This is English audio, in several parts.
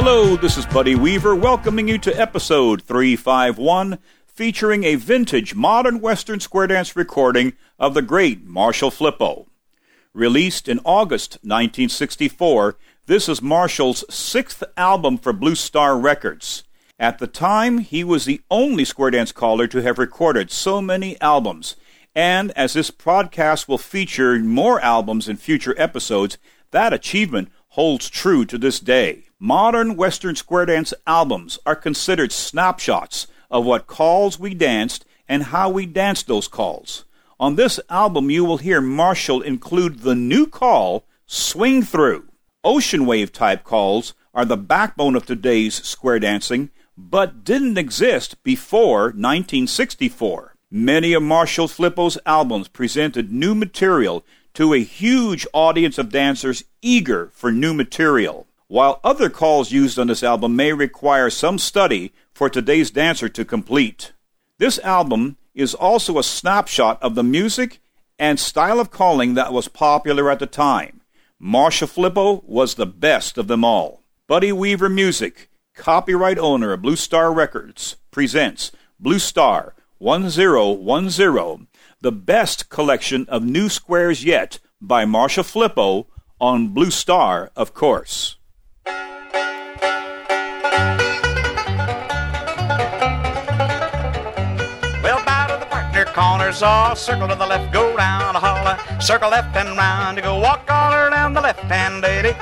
Hello, this is Buddy Weaver welcoming you to episode 351 featuring a vintage modern western square dance recording of the great Marshall Flippo. Released in August 1964, this is Marshall's sixth album for Blue Star Records. At the time, he was the only square dance caller to have recorded so many albums, and as this podcast will feature more albums in future episodes, that achievement holds true to this day. Modern Western square dance albums are considered snapshots of what calls we danced and how we danced those calls. On this album, you will hear Marshall include the new call, Swing Through. Ocean wave type calls are the backbone of today's square dancing, but didn't exist before 1964. Many of Marshall Flippo's albums presented new material to a huge audience of dancers eager for new material. While other calls used on this album may require some study for today's dancer to complete. This album is also a snapshot of the music and style of calling that was popular at the time. Marshall Flippo was the best of them all. Buddy Weaver Music, copyright owner of Blue Star Records, presents Blue Star 1010, the best collection of new squares yet by Marshall Flippo on Blue Star, of course. Corners all circle to the left, go round a holler, circle left and round, you go walk all around the left hand, lady.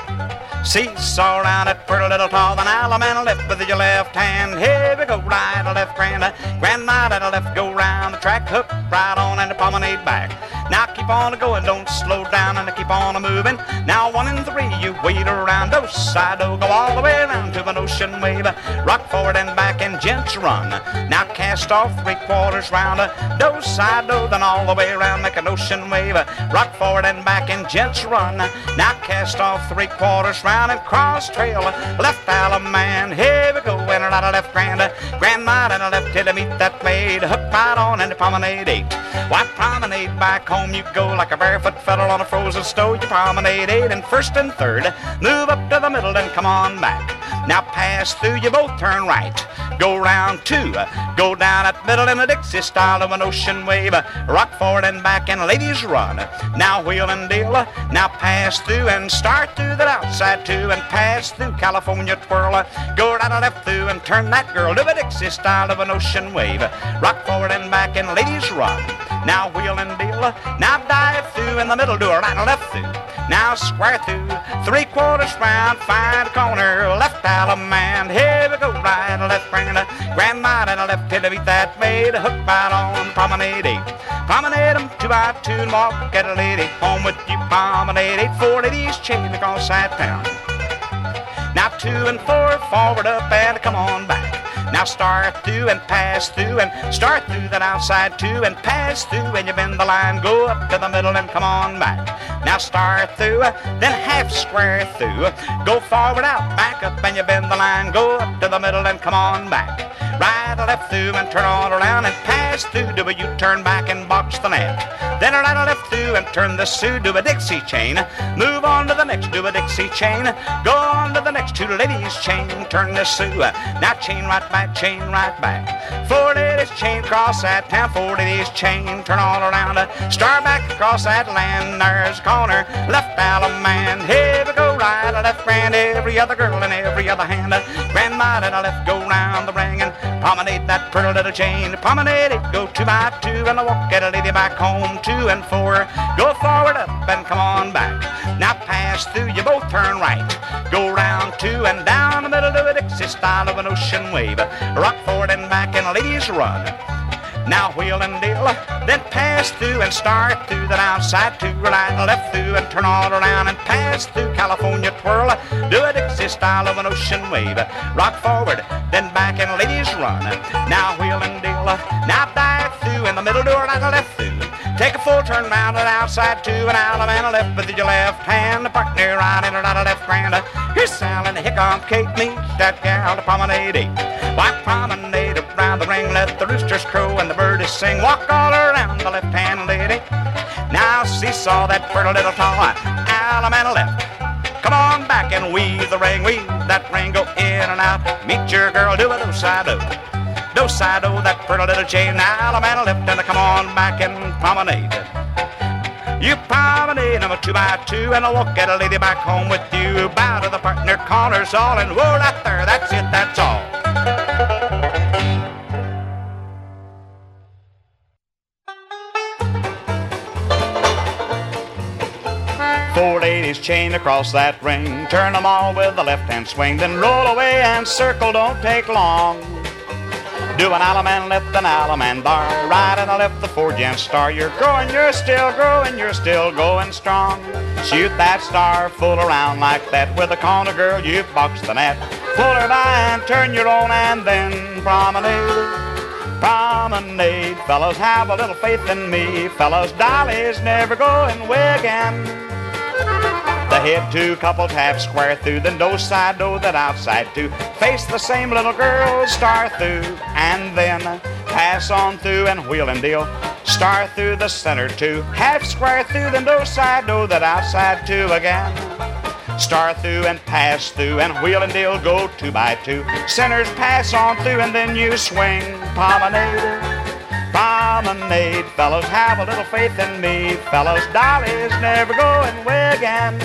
Seesaw around that pretty little tall, then Allemande left with your left hand. Here we go, right a left, grand, grandma the left, go round the track, hook right on and the promenade back. Now keep on a going, don't slow down and keep on a moving. Now one and three, you wait around, do side, do go all the way around to an ocean wave. Rock forward and back and gents run. Now cast off three quarters round, do side, do then all the way around, make an ocean wave. Rock forward and back and gents run. Now cast off three quarters round and cross trail. Left Allemande, here we go, and right left grand. Grandma and a left till I meet that maid. Hook right on and promenade eight. Why promenade back home you go like a barefoot fellow on a frozen stove. You promenade eight and first and third. Move up to the middle and come on back. Now pass through, you both turn right. Go round two. Go down that middle in a Dixie style of an ocean wave. Rock forward and back and ladies run. Now wheel and deal. Now pass through and start through that outside two and pass through California twirl. Go right and left through and turn that girl to a Dixie style of an ocean wave. Rock forward and back and ladies run. Now wheel and deal. Now dive through in the middle, do a right and left through. Now square through, three quarters round, find a corner, left Allemande. Here we go, right and left, grand, grandma and a left till to beat that maid. Hook right on promenade eight. Promenade 'em two by two and walk, get a lady home with you. Promenade eight, four ladies chain across that town. Now two and four, forward up and come on back. Now start through and pass through and start through that outside too and pass through and you bend the line, go up to the middle and come on back. Now start through, then half square through, go forward out, back up and you bend the line, go up to the middle and come on back. Right left through and turn all around and pass through, do a U-turn back and box the gnat. Then a right a left through and turn the Sue, do a Dixie chain. Move on to the next, do a Dixie chain. Go on to the next two ladies chain, turn the Sue. Now chain right back, chain right back. Four ladies chain cross that town, four ladies chain, turn all around. Star back across that land, there's a corner, left Allemande. Here we go, right, left, grand, every other girl and every other hand. Grandma and I left, go round the ring promenade that pretty little chain. Promenade it, go two by two, and I walk get a lady back home, two and four. Go forward up and come on back. Now pass through, you both turn right. Go round two and down the middle of a Dixie style of an ocean wave. Rock forward and back, and ladies run. Now wheel and deal, then pass through and start through that outside to right left through and turn all around and pass through California twirl. Do a Dixie style of an ocean wave. Rock forward, then back and ladies run. Now wheel and deal, now dive through in the middle, do a right and left through. Take a full turn round and outside two and Allemande left with your left hand. The partner right and right left grand. Here's Sal and here comes Kate, meet that gal to promenade. Why promenade ring, let the roosters crow and the birdies sing. Walk all around the left hand lady. Now seesaw that pretty little tall Allemande left. Come on back and weave the ring, weave that ring, go in and out. Meet your girl, do a do side do. Do side that pretty little chain. Man lift and come on back and promenade. You promenade a two by two and I'll walk get a lady back home with you. Bow to the partner corners all and whoa, that there, that's it, that's all. Ladies chained across that ring. Turn them all with the left hand swing. Then roll away and circle, don't take long. Do an Allemande left, an Allemande bar. Right and a left, the four gem star. You're growing, you're still growing, you're still going strong. Shoot that star full around like that. With a corner girl, you've boxed the gnat. Pull her by and turn your own and then promenade. Promenade, fellas, have a little faith in me. Fellas, Dolly's never going away again. The head two couples half square through, the do side do that outside two. Face the same little girl, star through, and then pass on through and wheel and deal. Star through the center two, half square through, the do side do that outside two again. Star through and pass through and wheel and deal go two by two. Centers pass on through and then you swing promenade. Promenade, fellas, have a little faith in me. Fellas, Dolly's never going away again.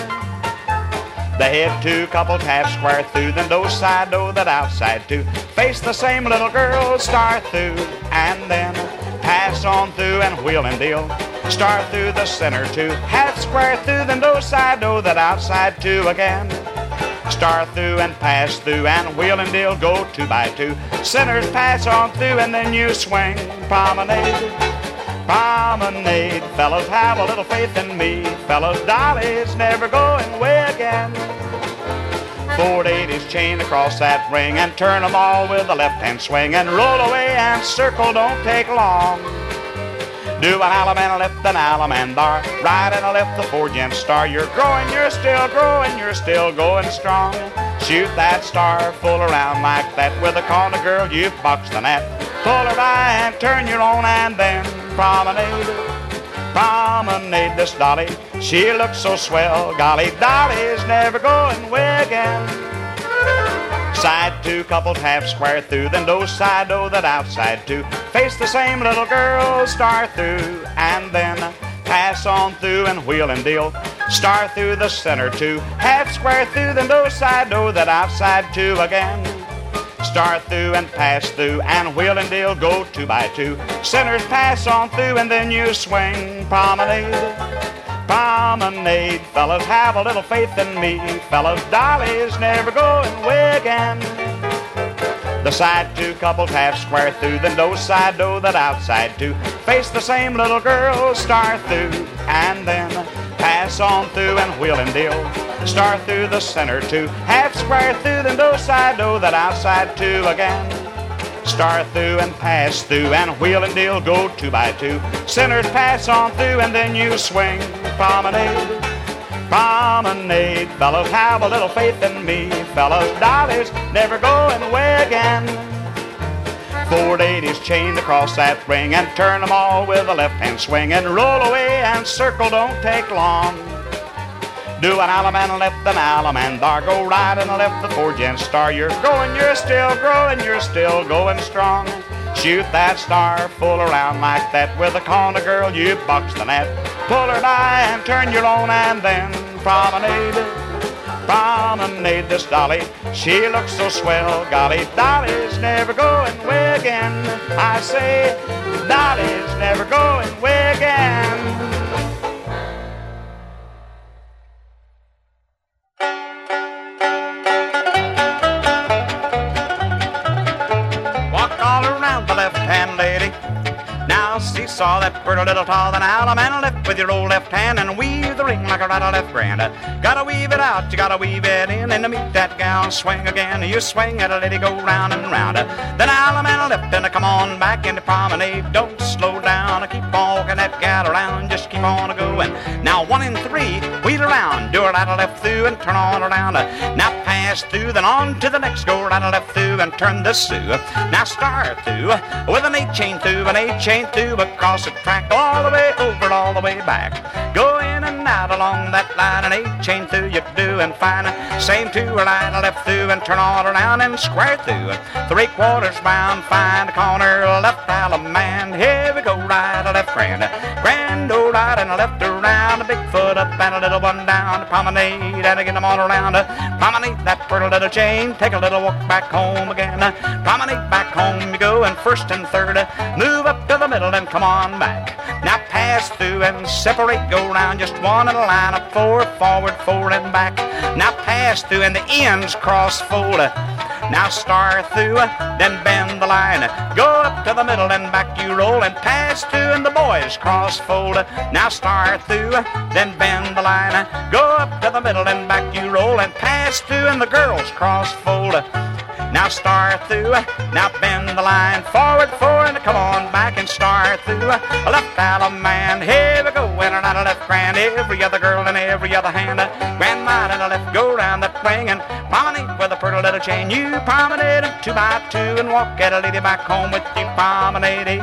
They head two couples half square through, then those side do that outside two. Face the same little girl, start through, and then pass on through and wheel and deal. Start through the center two, half square through, then those side do that outside two again. Start through and pass through and wheel and deal go two by two. Centers pass on through and then you swing promenade. Promenade, fellas, have a little faith in me. Fellas, Dolly's never going away again. Four ladies chain across that ring and turn 'em all with the left hand swing and roll away and circle don't take long. Do an Allemande a left, an Allemande bar. Right and a left, the four gem star. You're growing, you're still growing, you're still going strong. Shoot that star full around like that with a corner girl, you've boxed the gnat. Pull her by and turn your own and then promenade. Promenade this Dolly, she looks so swell. Golly, Dolly's never going away again. Side two couples half square through, then do side do that outside two. Face the same little girl, star through, and then pass on through and wheel and deal. Star through the center two, half square through, then do side do that outside two again. Star through and pass through and wheel and deal go two by two. Centers pass on through and then you swing promenade. Promenade, fellas, have a little faith in me. Fellas, Dolly's never going again. The side two couples half square through, then do side do that outside two. Face the same little girl, star through, and then pass on through and wheel and deal. Star through the center two, half square through, then do side do that outside two again. Start through and pass through and wheel and deal go two by two. Centers pass on through and then you swing promenade. Promenade, fellas, have a little faith in me. Fellas, Dolly's never going away again. Four ladies chained across that ring and turn turn 'em all with a left hand swing and roll away and circle don't take long. Do an Allemande left, an Allemande bar. Go right and left, the four gen star. You're growing, you're still growing, you're still going strong. Shoot that star full around like that with a corner girl, you box the gnat. Pull her by and turn your own and then promenade. Promenade this Dolly, she looks so swell. Golly, Dolly's never going away again. I say, Dolly's never going away again. Now that that pretty little tall and Allemande left with your old left hand and weave the ring like a right or left grand. Gotta weave it out, you gotta weave it in, and to meet that gal, swing again. You swing it, let it go round and round. Then Allemande left and come on back into promenade. Don't slow down, keep on walking that gal around, just keep on a going. Now one and three, wheel around, do a right or left through and turn on around. Now through, then on to the next, go right or left through and turn the Sioux. Now start through with an eight chain through, an eight chain through across the track, all the way over, all the way back. Go and out along that line, an eight chain through you doing fine. Same two right, a left through and turn all around and square through. Three quarters bound, find a corner, left man. Here we go, right, a left, grand. Grand, old right and left around, a big foot up and a little one down. Promenade and again I'm all around. Promenade that pretty little chain, take a little walk back home again. Promenade back home you go, and first and third, move up to the middle and come on back. Now pass through and separate, go round just one in a line of four, forward, forward and back. Now pass through and the ends cross fold. Now star through, then bend the line. Go up to the middle and back you roll and pass through and the boys cross fold. Now star through, then bend the line. Go up to the middle and back you roll and pass through and the girls cross fold. Now start through, now bend the line forward, four, and come on back and start through. Left out a man, here we go, in and out of left grand, every other girl and every other hand. Grand right and a left, go round the thing and promenade with a pretty little chain. You promenade two by two and walk at a lady back home with you promenade.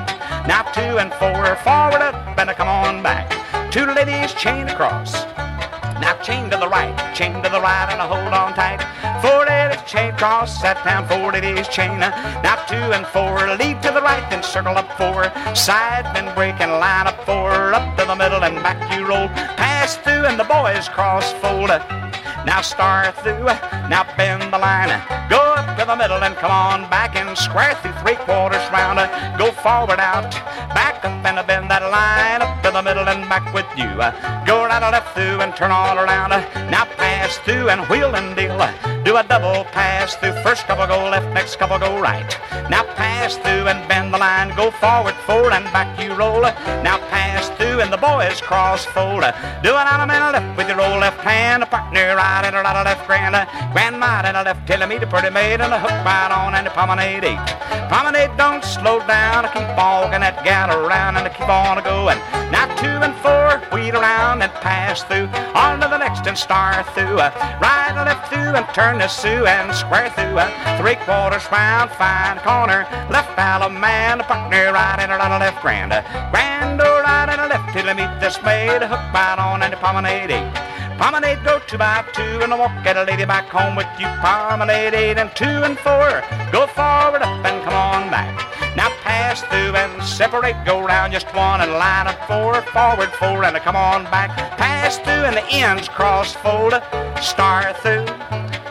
Now two and four, forward up and come on back. Two ladies chain across. Now chain to the right, chain to the right, and hold on tight. Four ladies chain cross that town, four ladies chain. Now two and four, lead to the right, then circle up four. Side bend break and line up four, up to the middle and back you roll. Pass through and the boys cross fold. Now start through, now bend the line. Go the middle and come on back and square through three quarters round. Go forward out, back up and bend that line up to the middle and back with you. Go right or left through and turn all around. Now pass through and wheel and deal. Do a double pass through. First couple go left, next couple go right. Now pass through and bend the line. Go forward, forward and back you roll. Now pass through and the boys cross fold. Do an out a man left with your old left hand. A partner right and a right left grand. Grandma and a left till meet a pretty maid and a hook right on and a promenade eight. Promenade don't slow down. I keep walking that gal around and I keep on going. Now two and four, wheel around and pass through. On to the next and start through. Right and left through and turn to Sue and square through. a Three quarters round, fine corner. Left man, a partner right and a right left grand. Grand or right and a left till I meet this maid. Hook right on and the promenade eight. Promenade go two by two and I walk at a lady back home with you. Promenade eight and two and four. Go forward up and come on back. Now pass through and separate, go round just one and line up four, forward four and a come on back. Pass through and the ends cross fold, Star through,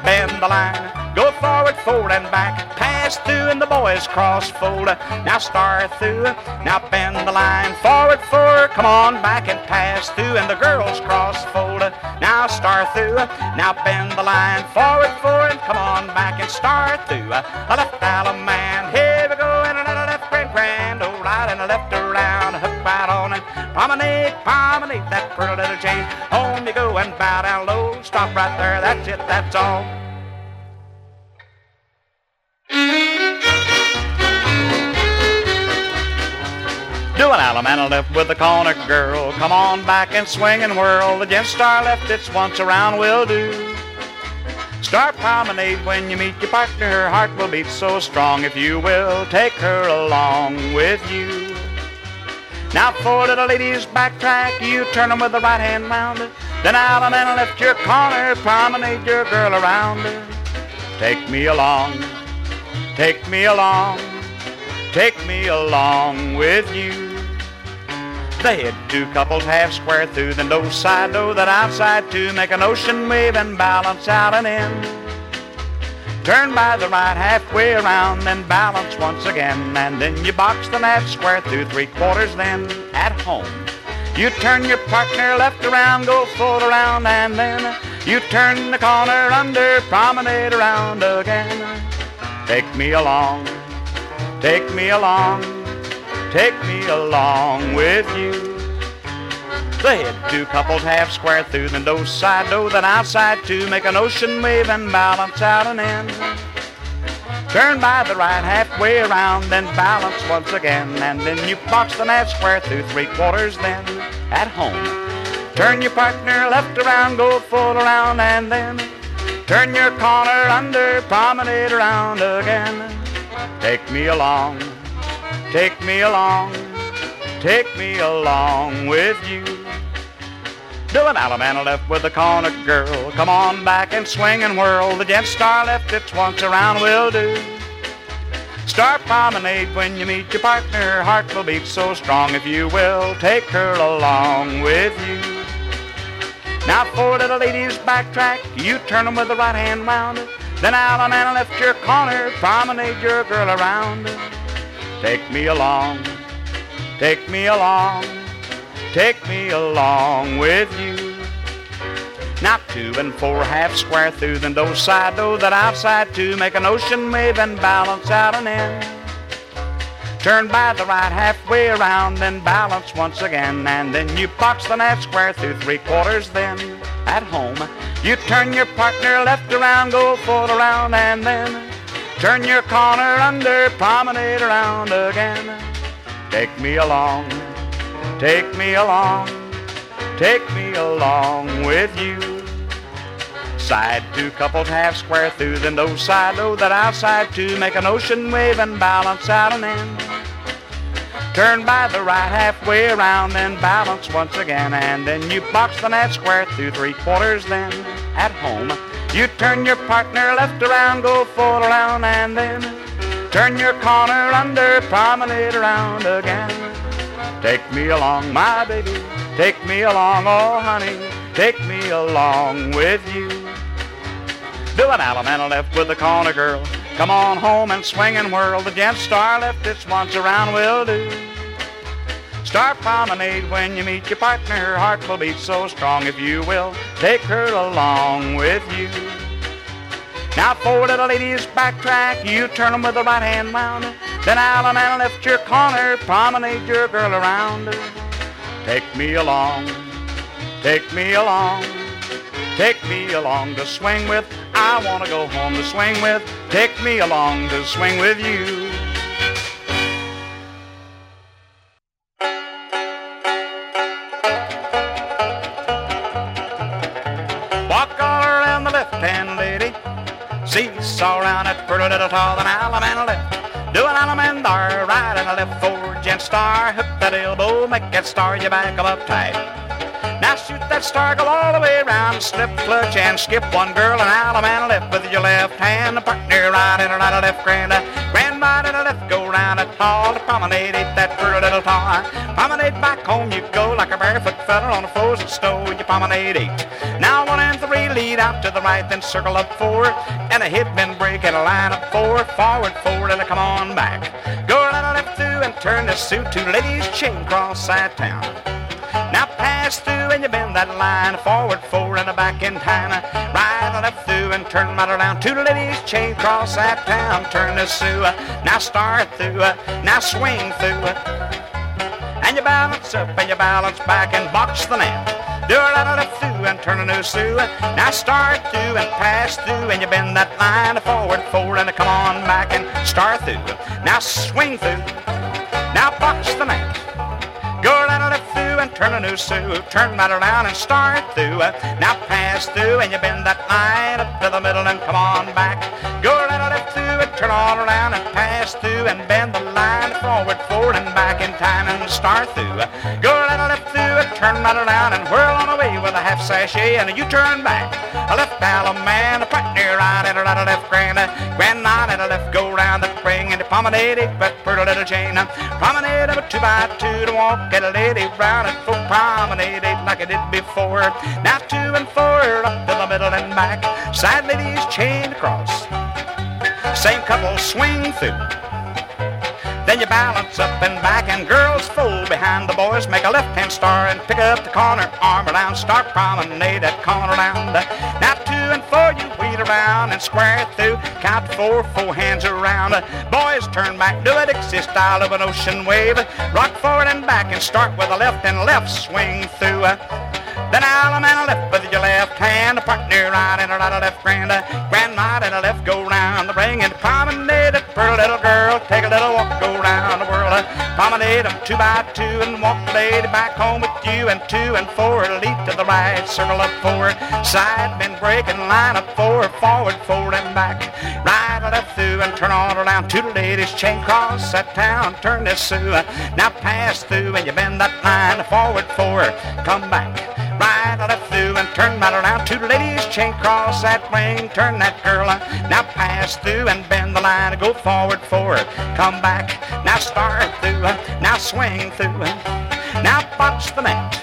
bend the line. Go forward, forward and back, pass through and the boys cross fold. Now start through, now bend the line, forward, forward, come on back and pass through and the girls cross fold. Now start through, now bend the line, forward, forward, come on back and start through. A left out man, here we go, and another left grand, grand, oh right and a left around, promenade, promenade that pretty little chain. Home you go and bow down low, stop right there, that's it, that's all. Do an Allemande left with the corner girl. Come on back and swing and whirl. The Against star left, it's once around will do. Start promenade when you meet your partner. Her heart will beat so strong if you will take her along with you. Now four little ladies backtrack. You turn them with the right hand round. Then Allemande left your corner. Promenade your girl around. Take me along. Take me along. Take me along with you. They had two couples half square through, then no side do that outside two, make an ocean wave and balance out and in. Turn by the right halfway around, then balance once again, and then you box the half square through three quarters then at home. You turn your partner left around, go full around, and then you turn the corner under, promenade around again. Take me along, take me along, take me along with you. They had two couples half square through, then those side do then outside two, make an ocean wave and balance out and in. Turn by the right halfway around, then balance once again, and then you box the half square through three quarters then at home. Turn your partner left around, go full around, and then turn your corner under, promenade around again. Take me along, take me along, take me along with you. Do an Allemande and a left with the corner girl. Come on back and swing and whirl. The gent star left it's once around will do. Start promenade when you meet your partner. Heart will beat so strong if you will take her along with you. Now four little ladies backtrack. You turn them with the right hand round. Then and left your corner. Promenade your girl around. Take me along. Take me along. Take me along with you. Now two and four half square through, then those side do that outside two make an ocean wave and balance out and in. Turn by the right halfway around, then balance once again, and then you box the half square through three quarters. Then at home, you turn your partner left around, go full around, and then turn your corner under, promenade around again. Take me along Take me along, take me along with you. Side two couples half square through, then those side low that outside two make an ocean wave and balance out and in. Turn by the right halfway around, then balance once again, and then you box the net square through three quarters. Then at home, you turn your partner left around, go full around, and then turn your corner under, promenade around again. Take me along, my baby. Take me along, oh honey. Take me along with you. Do an Allemande left with the corner girl. Come on home and swing and whirl. The gent star left this once around will do. Start promenade when you meet your partner. Her heart will beat so strong if you will take her along with you. Now four little ladies backtrack. You turn them with the right hand round. Then Allemande left your corner, promenade your girl around. Take me along, take me along, take me along to swing with. I want to go home to swing with. Take me along to swing with you. Seesaw around that pretty little tall and Allemande left. Do an Allemande right and a left forward gent star. Hook that elbow, make that star, you back up tight. Now shoot that star, go all the way around, slip, clutch, and skip one girl, and Allemande left with your left hand, a partner right and a right, left, grand, a grand a left, go round a tall, to promenade it, that pretty little tar. Promenade back home you go, like a barefoot fella on a frozen snow, and you promenade eight. Now one and three lead out to the right, then circle up four, and a hitman break and a line up four, forward, forward, and a come on back. Go right a left through and turn the suit, to ladies chain cross side town. Now pass through and you bend that line forward, four and a back in time. Right and left through and turn right around. Two ladies chain cross that town. Turn the Sue. Now start through. Now swing through. And you balance up and you balance back and box the gnat. Do a and left through and turn a new Sue. Now start through and pass through and you bend that line forward, forward, and come on back and start through. Now swing through. Now box the gnat. Go right and left through and turn a new Sue. Turn right around and start through. Now pass through and you bend that line up to the middle and come on back. Go right and left through and turn all around and pass through and bend the line forward, forward and back in time and start through. Go right and left through and turn right around and whirl on away with a half sashay and you turn back. A left man, a partner right and a right, a left grand, a grand nine and a left go round the spring and the promenade, but pretty little chain. Promenade of a two by two to walk Get a lady round and promenade like I did before. Now two and four up to the middle and back. Side ladies chained across. Same couple swing through. Then you balance up and back and girls fold behind the boys. Make a left-hand star and pick up the corner. Arm around, start promenade that corner round. Now two and four you wheel around and square through. Count four, four hands around. Boys turn back, do a Dixie style of an ocean wave. Rock forward and back and start with a left and left swing through. Then Allemande left with your left hand, a partner right and a right, a left grand, a grand right and a left go round the ring and promenade it for a little girl. Take a little walk, go round the world. Promenade them two by two and walk lady back home with you and two and four. Leap to the right, circle up forward, side bend break and line up forward, forward, forward and back. Right and left through and turn all around. Two ladies chain cross that town, turn this Sue. Now pass through and you bend that line forward, forward, come back. Right or left through and turn right around. Two ladies chain cross that ring. Turn that girl. Now pass through and bend the line. Go forward, forward. Come back. Now start through. Now swing through. Now box the gnat.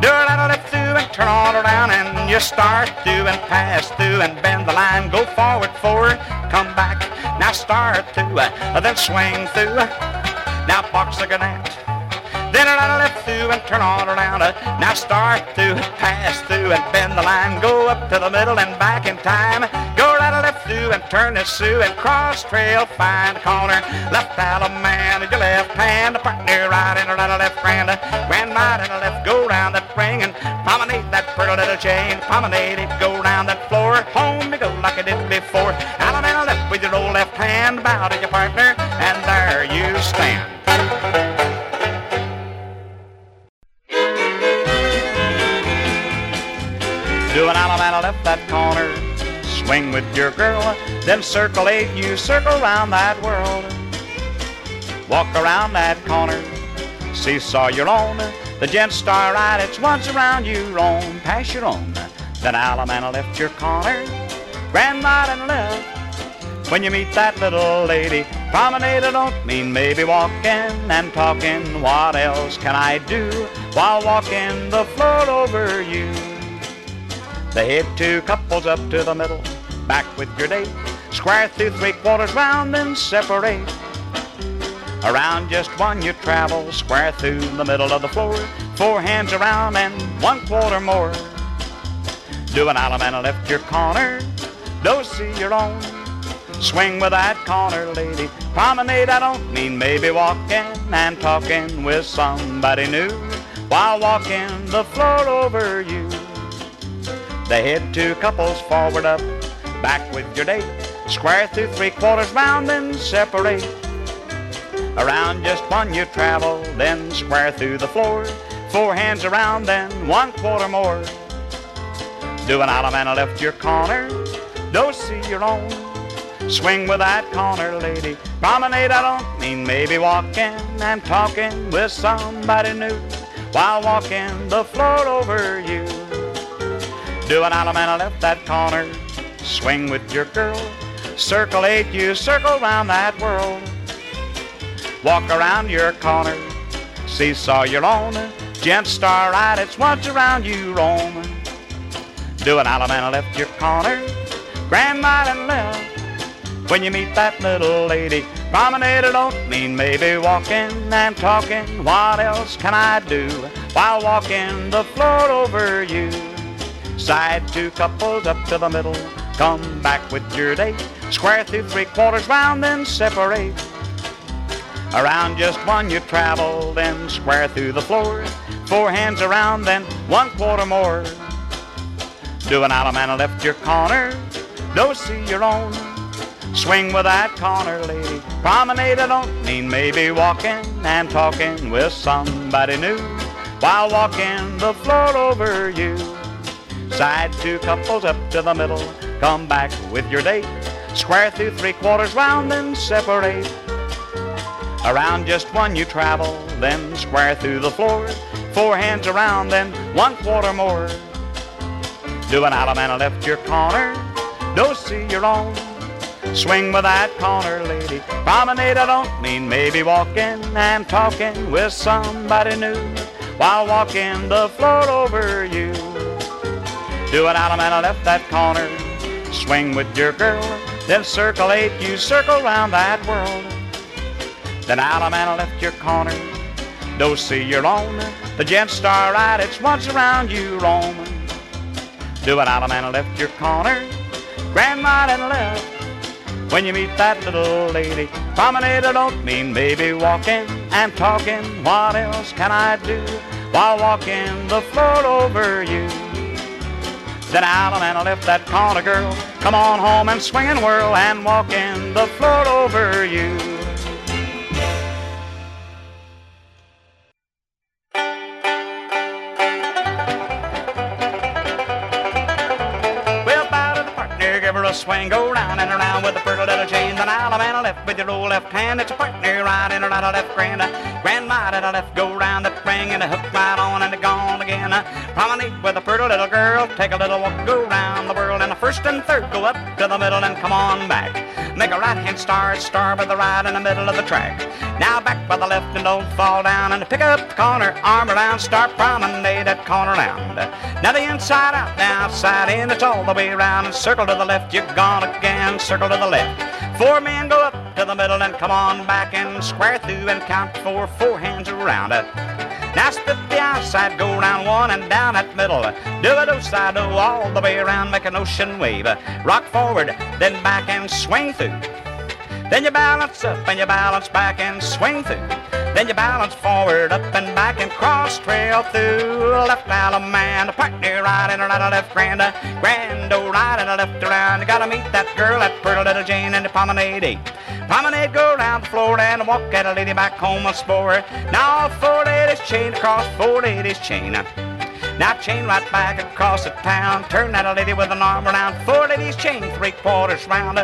Do it out left through and turn all around and you start through and pass through and bend the line. Go forward, forward, come back. Now start through, then swing through. Now box the gnat. Then right left through and turn all around. Now start through, pass through and bend the line. Go up to the middle and back in time. Go right a left through and turn the Sioux and cross trail. Find a corner. Left out a man your left hand. A partner right and right left grand. Grand right and a left. Go round that ring and promenade that pretty little chain. Promenade it. Go round that floor. Home you go like I did before. Out and a left with your old left hand. Bow to your partner and there you stand. Do an Alabama left that corner. Swing with your girl. Then circle eight, you circle round that world. Walk around that corner. Seesaw your own. The gent star right, it's once around you roam. Pass your own. Then Alabama left your corner. Grand right and left. When you meet that little lady, promenade I don't mean maybe walking and talking. What else can I do while walking the floor over you? They head two couples up to the middle, back with your date. Square through three quarters round, then separate. Around just one you travel, square through the middle of the floor. Four hands around and one quarter more. Do an Alabama left your corner, don't see your own. Swing with that corner lady. Promenade, I don't mean maybe walking and talking with somebody new while walking the floor over you. They head two couples forward up, back with your date. Square through three quarters round, then separate. Around just one you travel, then square through the floor. Four hands around, then one quarter more. Do an Alabama left your corner, don't see your own. Swing with that corner lady. Promenade, I don't mean maybe walking and talking with somebody new while walking the floor over you. Do an Alabama left that corner. Swing with your girl. Eight, you circle round that world. Walk around your corner. Seesaw your own. Gent star ride, it's once around you roam. Do an Alabama left your corner. Grand right and left. When you meet that little lady, promenade don't mean maybe walking and talking. What else can I do while walking the floor over you? Side two couples up to the middle, come back with your date. Square through three quarters round, then separate. Around just one you travel, then square through the floor. Four hands around, then one quarter more. Do an Alabama left your corner, don't see your own. Swing with that corner lady. Promenade, don't mean maybe walking and talking with somebody new while walking the floor over you. Side two couples up to the middle, come back with your date. Square through three quarters round, then separate. Around just one you travel, then square through the floor. Four hands around, then one quarter more. Do an Alabama left your corner, don't see your own. Swing with that corner lady. Promenade, I don't mean maybe walking and talking with somebody new while walking the floor over you. Do an Alabama left that corner. Swing with your girl, then eight, you circle round that world. Then Alabama left your corner. Don't see your own. The gent star ride, it's once around you roam. Do an Alabama left your corner. Grandma right and left. When you meet that little lady, promenade I don't mean maybe walking and talking. What else can I do while walking the floor over you? Then Alabama left that corner girl. Come on home and swing and whirl and walk in the floor over you. Well, bow to the partner, give her a swing, go round and around with a pretty little chain. Then Alabama and a left with your old left hand. It's a partner right and a right, a left grand. Grand right and a left go round the ring and a hook right on and gone again. Promenade with a pretty little girl. First and third go up to the middle and come on back. Make a right hand star, star by the right in the middle of the track. Now back by the left and don't fall down. And pick up the corner, arm around, start promenade that corner round. Now the inside out, the outside in, it's all the way around. Circle to the left, you're gone again. Circle to the left. Four men go up to the middle and come on back and square through and count four, four hands around it. Now split the outside, go down one and down that middle. Do a do side do all the way around, make an ocean wave. Rock forward, then back and swing through. Then you balance up and you balance back and swing through. Then you balance forward, up and back and cross trail through. Left Alabama, partner right and a right, a left grand, uh, grand old right and a left around. You gotta meet that girl, that pretty little Jane, and the promenade eight. Promenade go round the floor and walk at a lady back home a spore. Now four ladies chain across four ladies chain. Now chain right back across the town. Turn that lady with an arm around. Four ladies chain three quarters round.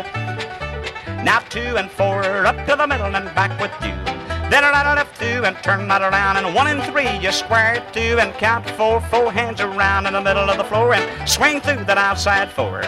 Now two and four up to the middle and back with you. Then right, left two and turn that around and one and three you square two and count four, four hands around in the middle of the floor and swing through that outside four.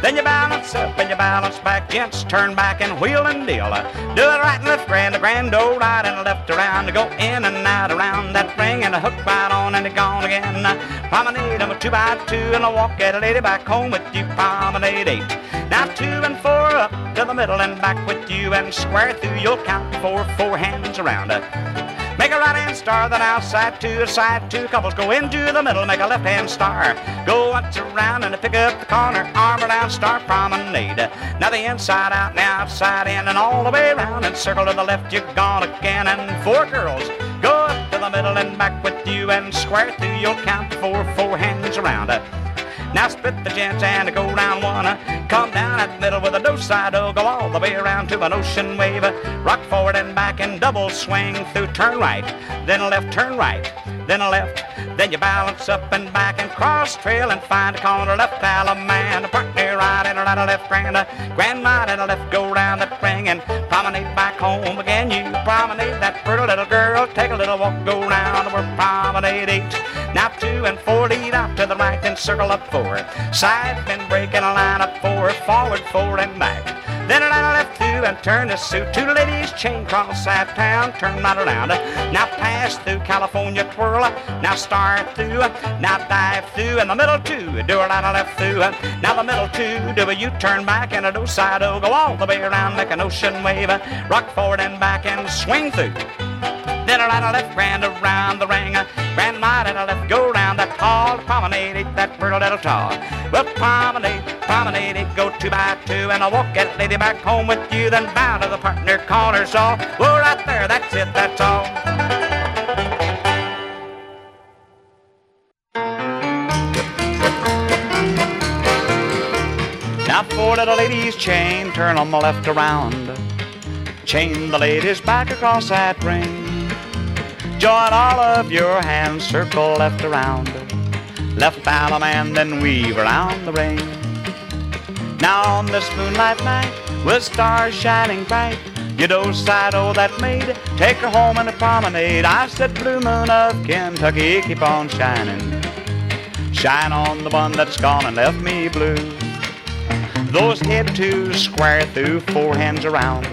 Then you balance up and you balance back, gents, turn back and wheel and deal. Uh, do it right and left, grand, a grand old right and left around to go in and out around that ring and a hook right on and gone again. Uh, promenade them a two by two and a walk at a lady back home with you. Promenade eight. Now two and four up to the middle and back with you and square through. You'll count four, four hands around it. Make a right hand star, then outside two, side two. Couples go into the middle, make a left hand star. Go once around and pick up the corner, arm around, star promenade. Now the inside out, now outside in, and all the way around, and circle to the left, you're gone again. And four girls go up to the middle and back with you, and square through, you'll count four, four hands around. Now split the gents and go round one. Come down at the middle with a do side oh, go all the way around to an ocean wave. Rock forward and back and double swing through. Turn right, then left, turn right, then a left. Then you balance up and back and cross trail and find a corner left Alabama. Partner right and right, a left grand, grand right and a left go round that ring and promenade back home again. You promenade that pretty little girl. Take a little walk, go round. We're promenade eight. Now two and four lead out to the right and circle up four. Side bend breaking a line up four, forward four and back. Then a line left two and turn the suit. Two ladies chain cross that town, turn right around. Now pass through California twirl. Now start through. Now dive through in the middle two. Do a a left through. Now the middle two. Do a U-turn back and a do side o. go all the way around, make an ocean wave. Rock forward and back and swing through. Then a right left grand around the ring. Grand right and a left go round that tall promenade, that pretty little tall. Well, promenade, promenade, it go two by two, and I'll walk that lady back home with you, then bow to the partner corner saw. Well, right there, that's it, that's all. Now four little ladies chain, turn on the left around. Chain the ladies back across that ring. Join all of your hands, circle left around. Left Alabama and then weave around the ring. Now on this moonlight night, with stars shining bright, you side oh that maid, take her home in a promenade. I said, blue moon of Kentucky, keep on shining. Shine on the one that's gone and left me blue. Those head to square through, four hands around.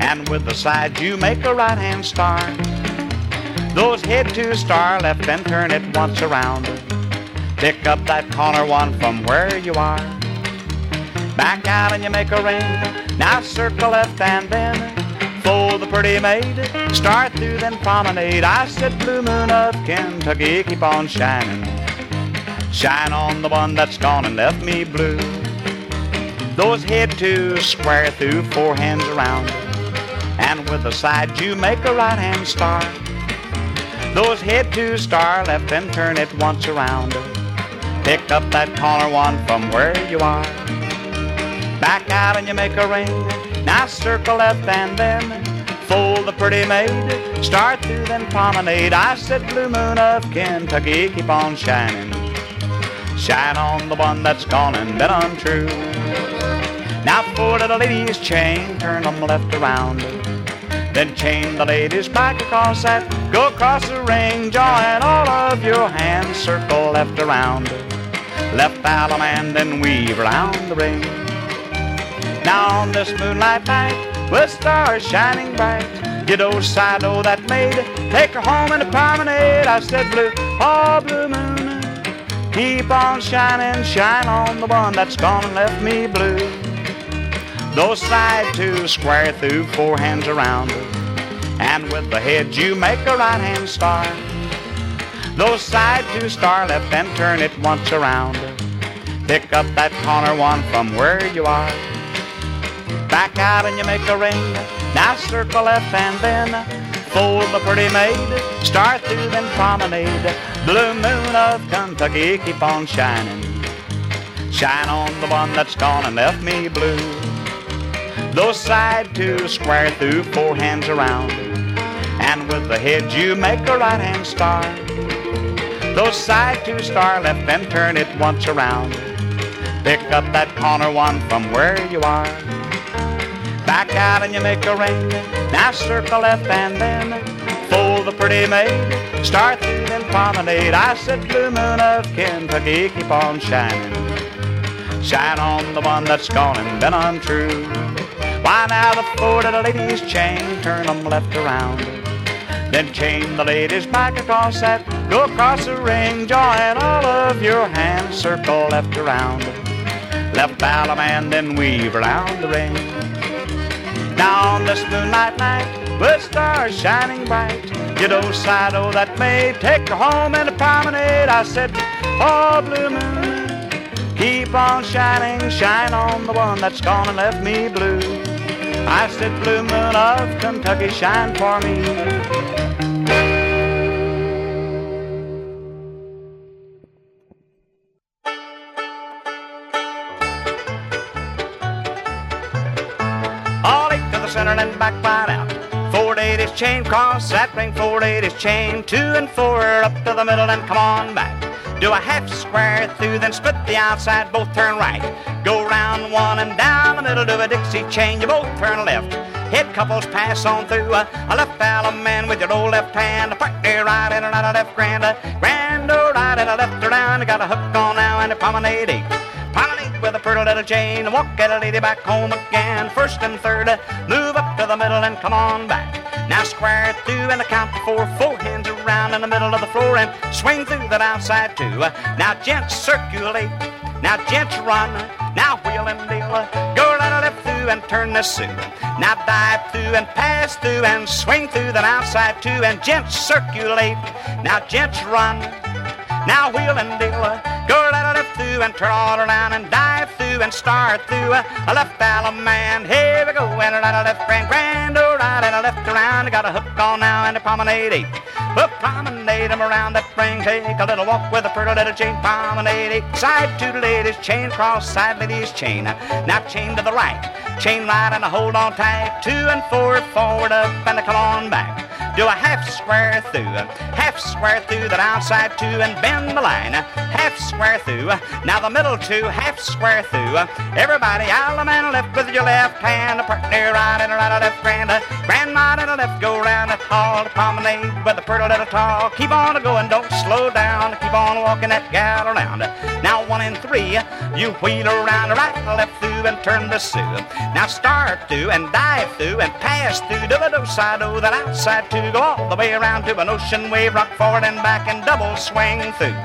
And with the side you make a right hand star. Those head to star left and turn it once around. Pick up that corner one from where you are. Back out and you make a ring. Now circle left and then fold the pretty maid. Start through then promenade. I said blue moon of Kentucky, keep on shining. Shine on the one that's gone and left me blue. Those head to square through, four hands around. And with the side you make a right hand star. Those head to star left and turn it once around. Pick up that corner one from where you are. Back out and you make a ring. Now circle left and then fold the pretty maid. Start through then promenade. I said blue moon of Kentucky, keep on shining. Shine on the one that's gone and been untrue. Now four little ladies chain, turn them left around. Then chain the ladies back across that, go across the ring, join all of your hands, circle left around. Left alum and then weave around the ring. Now on this moonlight night, with stars shining bright, know side oh that maid, take her home in a promenade. I said blue, oh blue moon, keep on shining, shine on the one that's gone and left me blue. Those side two square through, four hands around, and with the head you make a right hand star. Those side two star left and turn it once around. Pick up that corner one from where you are. Back out and you make a ring. Now circle left and then fold the pretty maid. Star through then promenade. Blue moon of Kentucky, keep on shining. Shine on the one that's gone and left me blue. Those side two square through, four hands around. And with the head you make a right hand star. Those side two star left and turn it once around. Pick up that corner one from where you are. Back out and you make a ring. Now circle left and then fold the pretty maid. Star through then promenade. I said blue moon of Kentucky, keep on shining. Shine on the one that's gone and been untrue. Why now the four the ladies chain, turn them left around. Then chain the ladies back across that, go across the ring, join all of your hands, circle left around. Left alum and then weave around the ring. Now on this moonlight night, with stars shining bright, you don't side oh that may take her home in a promenade. I said, oh blue moon, keep on shining, shine on the one that's gone and left me blue. I said, blue moon of Kentucky, shine for me. All eight to the center and back right out. Four ladies chain cross that ring, four ladies chain, two and four up to the middle and come on back. Do a half square through, then split the outside, both turn right. Go round one and down the middle, do a Dixie chain, you both turn left. Head couples pass on through a, a left alum man with your old left hand, a partner right and a right a left grand, a grand or right and a left around. Got a hook on now and a promenade. Promenade with a pretty little chain, walk at a lady back home again. First and third, move up to the middle and come on back. Now square through and count to four, four hands around in the middle of the floor and swing through that outside too. Now gents circulate, now gents run, now wheel and deal. Go right left through and turn the suit. Now dive through and pass through and swing through that outside too. And gents circulate, now gents run, now wheel and deal. Go right left through and turn all around and dive through and start through a left alum man. Here we go and a right a left grand grand oh right and a left around. I got a hook on now and a promenade eight. But promenade 'em around that ring. Take a little walk with a pretty little chain promenade eight. Side the ladies chain cross side ladies chain. Now chain to the right, chain right and a hold on tight. Two and four forward up and a come on back. Do a half square through, half square through that outside two and bend the line. Half square through, now the middle two, half square through. Everybody, alum and left with your left hand, a partner right and right a left grand, grand right and a left go round a tall promenade with a pretty little tall. Keep on going, don't slow down, keep on walking that gal around. Now one and three, you wheel around right, left through and turn the sue. Now start through and dive through and pass through to the do side oh that outside two go all the way around to an ocean wave, rock forward and back and double swing through.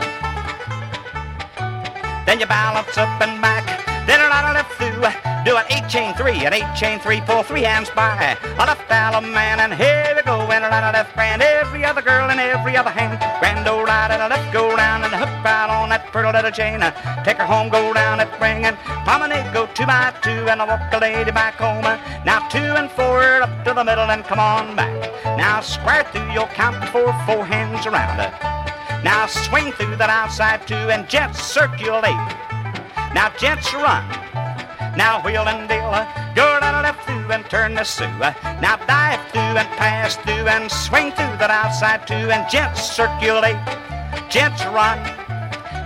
Then you balance up and back, then a lot of left through. Do an eight chain three, an eight chain three, pull three hands by. A left alum man, and here we go, and a lot of left grand. Every other girl and every other hand. Grand old right and a left go round and hook right on that pretty little chain. Take her home, go down that ring and promenade, go two by two, and I walk a lady back home. Now two and four up to the middle and come on back. Now square through, you'll count to four, hands around. Now swing through that outside two and gents circulate. Now gents run. Now wheel and deal. Go down left through and turn the sue. Now dive through and pass through and swing through that outside two and gents circulate. Gents run.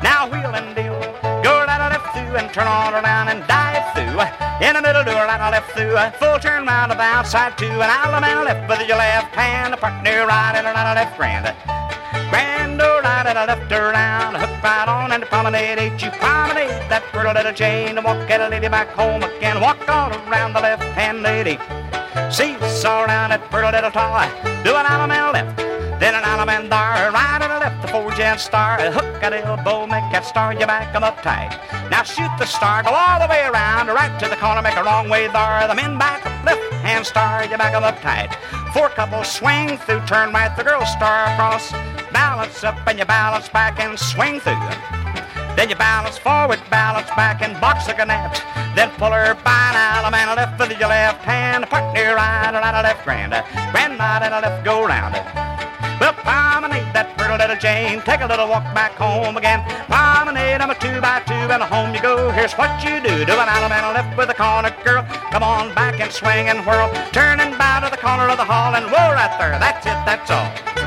Now wheel and deal. Go down left through and turn on around and dive through. In the middle, do a right and left through. Full turn round to the outside two. And out Alabama left with your left hand. A partner right and a right and left grand. Right and a left around. Hook right on and promenade eight. You promenade that pretty little chain. And walk that lady back home again. Walk all around the left hand lady. Seesaw around that pretty little toy. Do an Alabama left. Then an allemande thar, right and a left, the four gen star, hook at elbow, make that star, you back 'em up tight. Now shoot the star, go all the way around, right to the corner, make a wrong way there. The men back, left hand star, you back 'em up tight. Four couples swing through, turn right, the girl star across, balance up and you balance back and swing through. Then you balance forward, balance back, and box like a. Then pull her by an alum and a left with your left hand. Partner right, right, a left grand. Grand right and a left go round. It. Well, promenade that pretty little Jane. Take a little walk back home again. Promenade, I'm a two by two, and home you go. Here's what you do. Do an alum and a left with a corner girl. Come on back and swing and whirl. Turn and bow to the corner of the hall and whoa right there. That's it, that's all.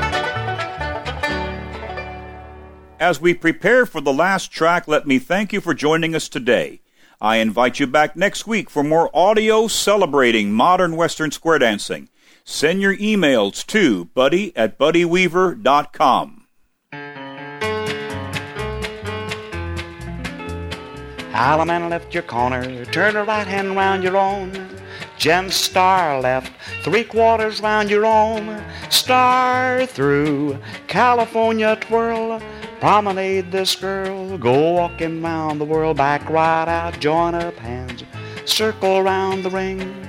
As we prepare for the last track, let me thank you for joining us today. I invite you back next week for more audio celebrating modern Western square dancing. Send your emails to buddy at buddyweaver.com. Allemande left your corner, turn a right hand round your own. Gem star left, three quarters round your own. Star through, California twirl. Promenade this girl, go walking round the world, back right out, join up hands, circle around the ring.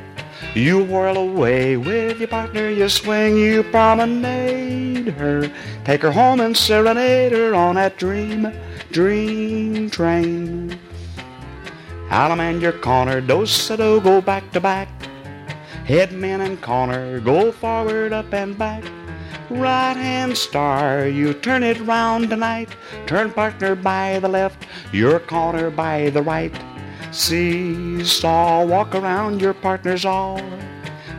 You whirl away with your partner, you swing, you promenade her. Take her home and serenade her on that dream, dream train. Allemande your corner, dos a do, oh, go back to back. Head man and corner, go forward, up and back. Right hand star, you turn it round tonight. Turn partner by the left, your corner by the right. Seesaw, walk around your partner's all.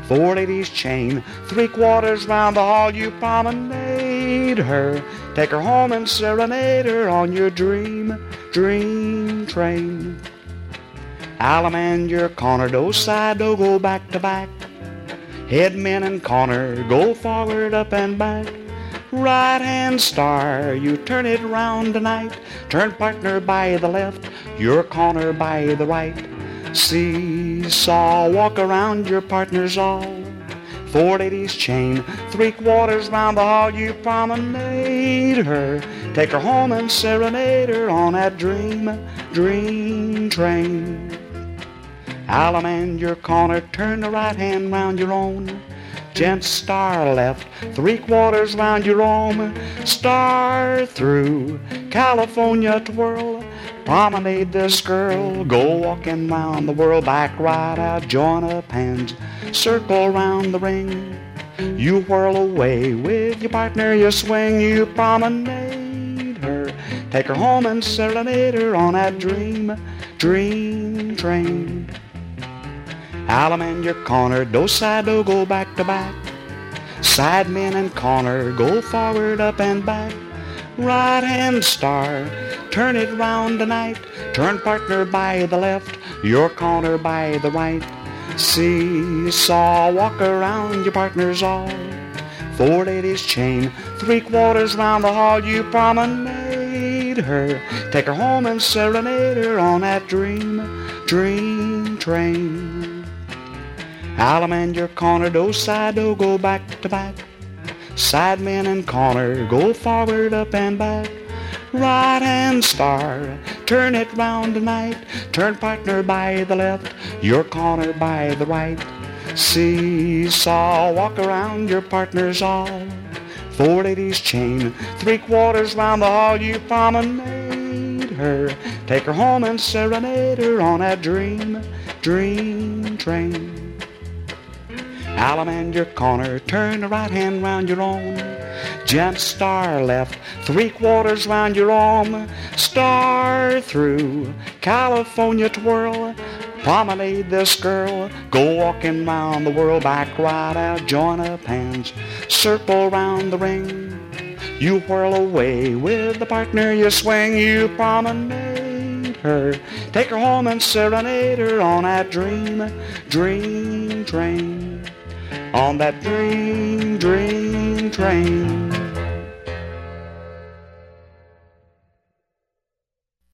Four ladies chain, three quarters round the hall, you promenade her. Take her home and serenade her on your dream, dream train. Allemande your corner, do side, do go back to back. Head men and corner, go forward, up and back. Right hand star, you turn it round tonight. Turn partner by the left, your corner by the right. Seesaw, walk around your partner's all. Four ladies chain, three quarters round the hall, you promenade her. Take her home and serenade her on that dream, dream train. Allemande your corner, turn the right hand round your own. Gent star left, three quarters round your own. Star through, California twirl. Promenade this girl, go walking round the world, back right out, join up hands, circle round the ring. You whirl away with your partner, you swing, you promenade her. Take her home and serenade her on that dream, dream train. Allemande your corner, do side do go back to back. Side men and corner, go forward, up and back. Right hand star, turn it round tonight. Turn partner by the left, your corner by the right. See saw, walk around your partner's all. Four ladies chain, three quarters round the hall, you promenade her. Take her home and serenade her on that dream, dream train. Allemande your corner, do side do go back to back. Side men and corner, go forward, up and back. Right hand star, turn it round tonight. Turn partner by the left, your corner by the right. Seesaw, walk around your partner's all. Four ladies chain, three quarters round the hall, you promenade her. Take her home and serenade her on that dream, dream train. Allemande your corner, turn the right hand round your own. Gent star left, three quarters round your arm. Star through, California twirl. Promenade this girl, go walking round the world, back right out, join up hands, circle round the ring. You whirl away with the partner you swing, you promenade her. Take her home and serenade her on that dream, dream train. On that dream, dream train.